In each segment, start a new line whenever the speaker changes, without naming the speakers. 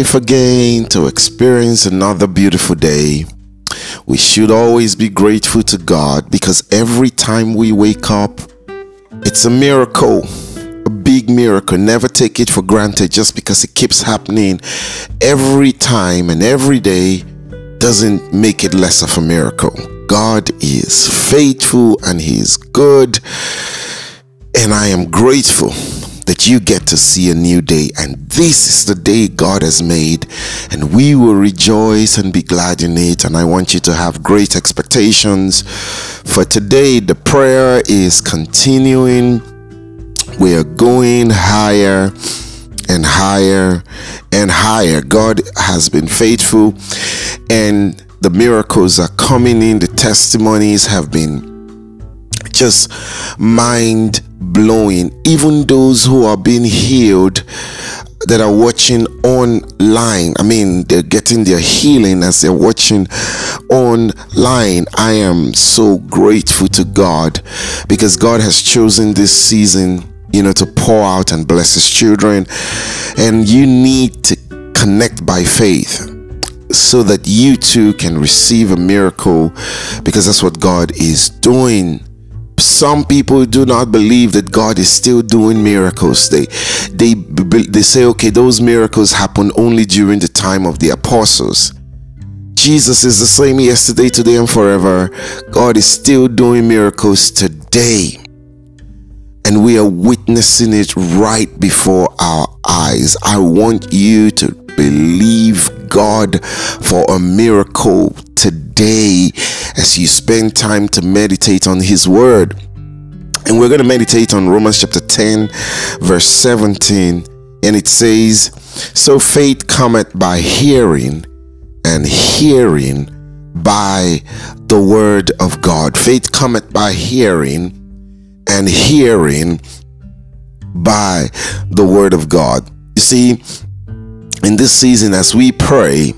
Alive again to experience another beautiful day. We should always be grateful to God because every time we wake up, it's a miracle, a big miracle. Never take it for granted just because it keeps happening every time and every day doesn't make it less of a miracle. God is faithful and He is good and I am grateful that you get to see a new day. And this is the day God has made, and we will rejoice and be glad in it. And I want you to have great expectations for today. The prayer is continuing, we are going higher and higher and higher. God has been faithful, and the miracles are coming in, the testimonies have been just mind blowing. Even those who are being healed that are watching online, I mean, they're getting their healing as they're watching online. I am so grateful to God because God has chosen this season, you know, to pour out and bless His children. And you need to connect by faith so that you too can receive a miracle because that's what God is doing some people do not believe that God is still doing miracles. They they they say okay those miracles happen only during the time of the apostles. Jesus is the same yesterday, today and forever. God is still doing miracles today. And we are witnessing it right before our eyes. I want you to believe God for a miracle today as you spend time to meditate on His Word. And we're going to meditate on Romans chapter 10, verse 17. And it says, So faith cometh by hearing, and hearing by the word of God. Faith cometh by hearing, and hearing by the word of God. You see, in this season, as we pray,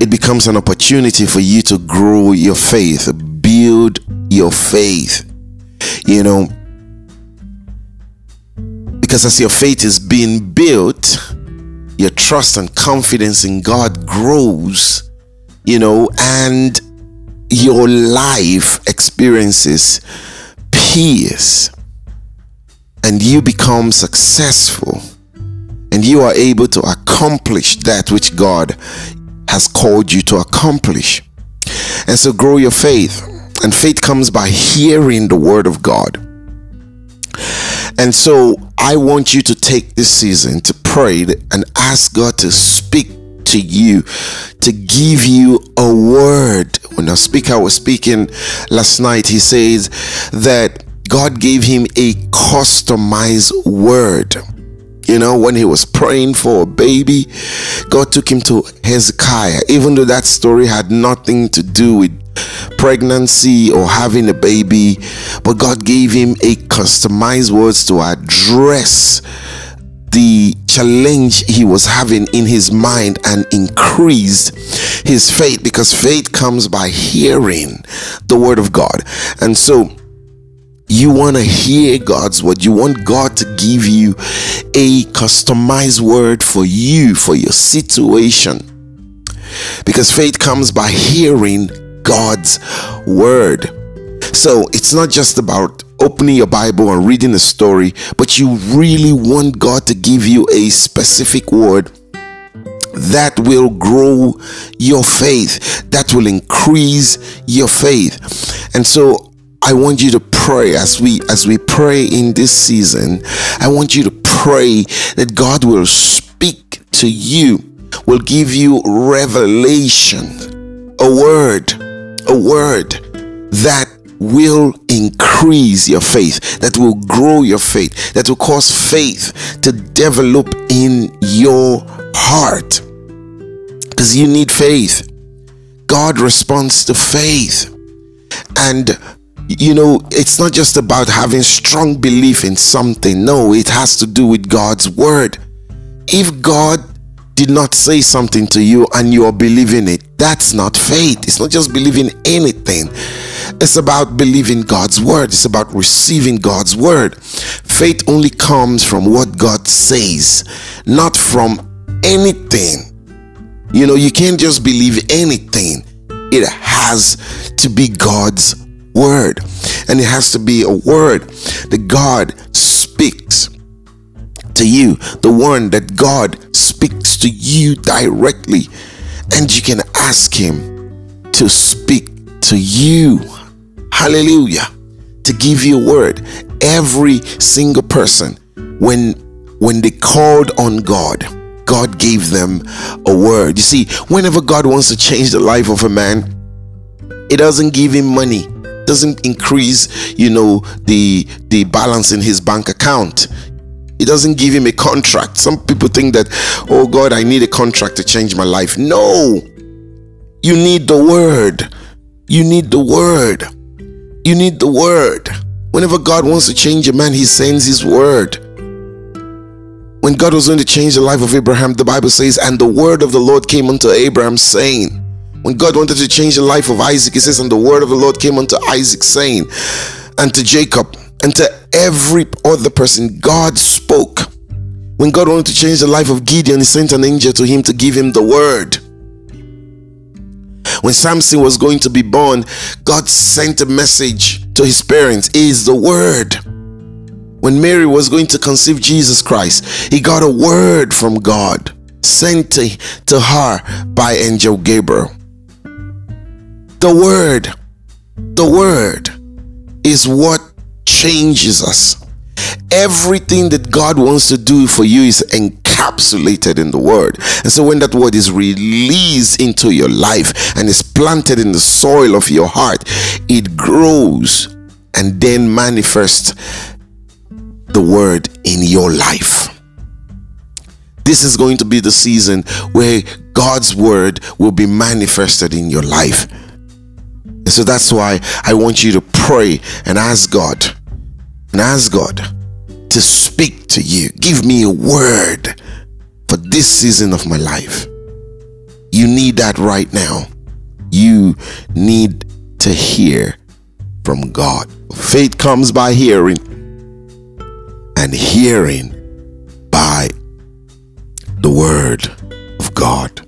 it becomes an opportunity for you to grow your faith, build your faith. You know, because as your faith is being built, your trust and confidence in God grows, you know, and your life experiences peace and you become successful and you are able to accomplish that which God has called you to accomplish. And so grow your faith. And faith comes by hearing the word of God. And so I want you to take this season to pray and ask God to speak to you, to give you a word. When a speaker was speaking last night, he says that God gave him a customized word. You know, when he was praying for a baby, God took him to Hezekiah, even though that story had nothing to do with pregnancy or having a baby, but God gave him a customized words to address the challenge he was having in his mind and increased his faith because faith comes by hearing the word of God. And so you want to hear God's word. You want God to give you a customized word for you, for your situation. Because faith comes by hearing God's word. So it's not just about opening your Bible and reading a story, but you really want God to give you a specific word that will grow your faith, that will increase your faith. And so I want you to pray as we as we pray in this season. I want you to pray that God will speak to you, will give you revelation, a word, a word that will increase your faith, that will grow your faith, that will cause faith to develop in your heart. Because you need faith. God responds to faith. And you know, it's not just about having strong belief in something. No, it has to do with God's word. If God did not say something to you and you are believing it. That's not faith. It's not just believing anything. It's about believing God's word. It's about receiving God's word. Faith only comes from what God says, not from anything. You know, you can't just believe anything. It has to be God's word. And it has to be a word that God speaks to you, the one that God speaks to you directly. And you can ask Him to speak to you. Hallelujah. To give you a word. Every single person, when when they called on God, God gave them a word. You see, whenever God wants to change the life of a man, it doesn't give him money doesn't increase you know the the balance in his bank account. It doesn't give him a contract. Some people think that oh god i need a contract to change my life. No. You need the word. You need the word. You need the word. Whenever god wants to change a man he sends his word. When god was going to change the life of abraham the bible says and the word of the lord came unto abraham saying when God wanted to change the life of Isaac, he says, And the word of the Lord came unto Isaac, saying, and to Jacob, and to every other person, God spoke. When God wanted to change the life of Gideon, he sent an angel to him to give him the word. When Samson was going to be born, God sent a message to his parents is the word. When Mary was going to conceive Jesus Christ, he got a word from God sent to, to her by angel Gabriel. The word, the word is what changes us. Everything that God wants to do for you is encapsulated in the word. And so when that word is released into your life and is planted in the soil of your heart, it grows and then manifests the word in your life. This is going to be the season where God's word will be manifested in your life. And so that's why I want you to pray and ask God and ask God to speak to you. Give me a word for this season of my life. You need that right now. You need to hear from God. Faith comes by hearing, and hearing by the word of God.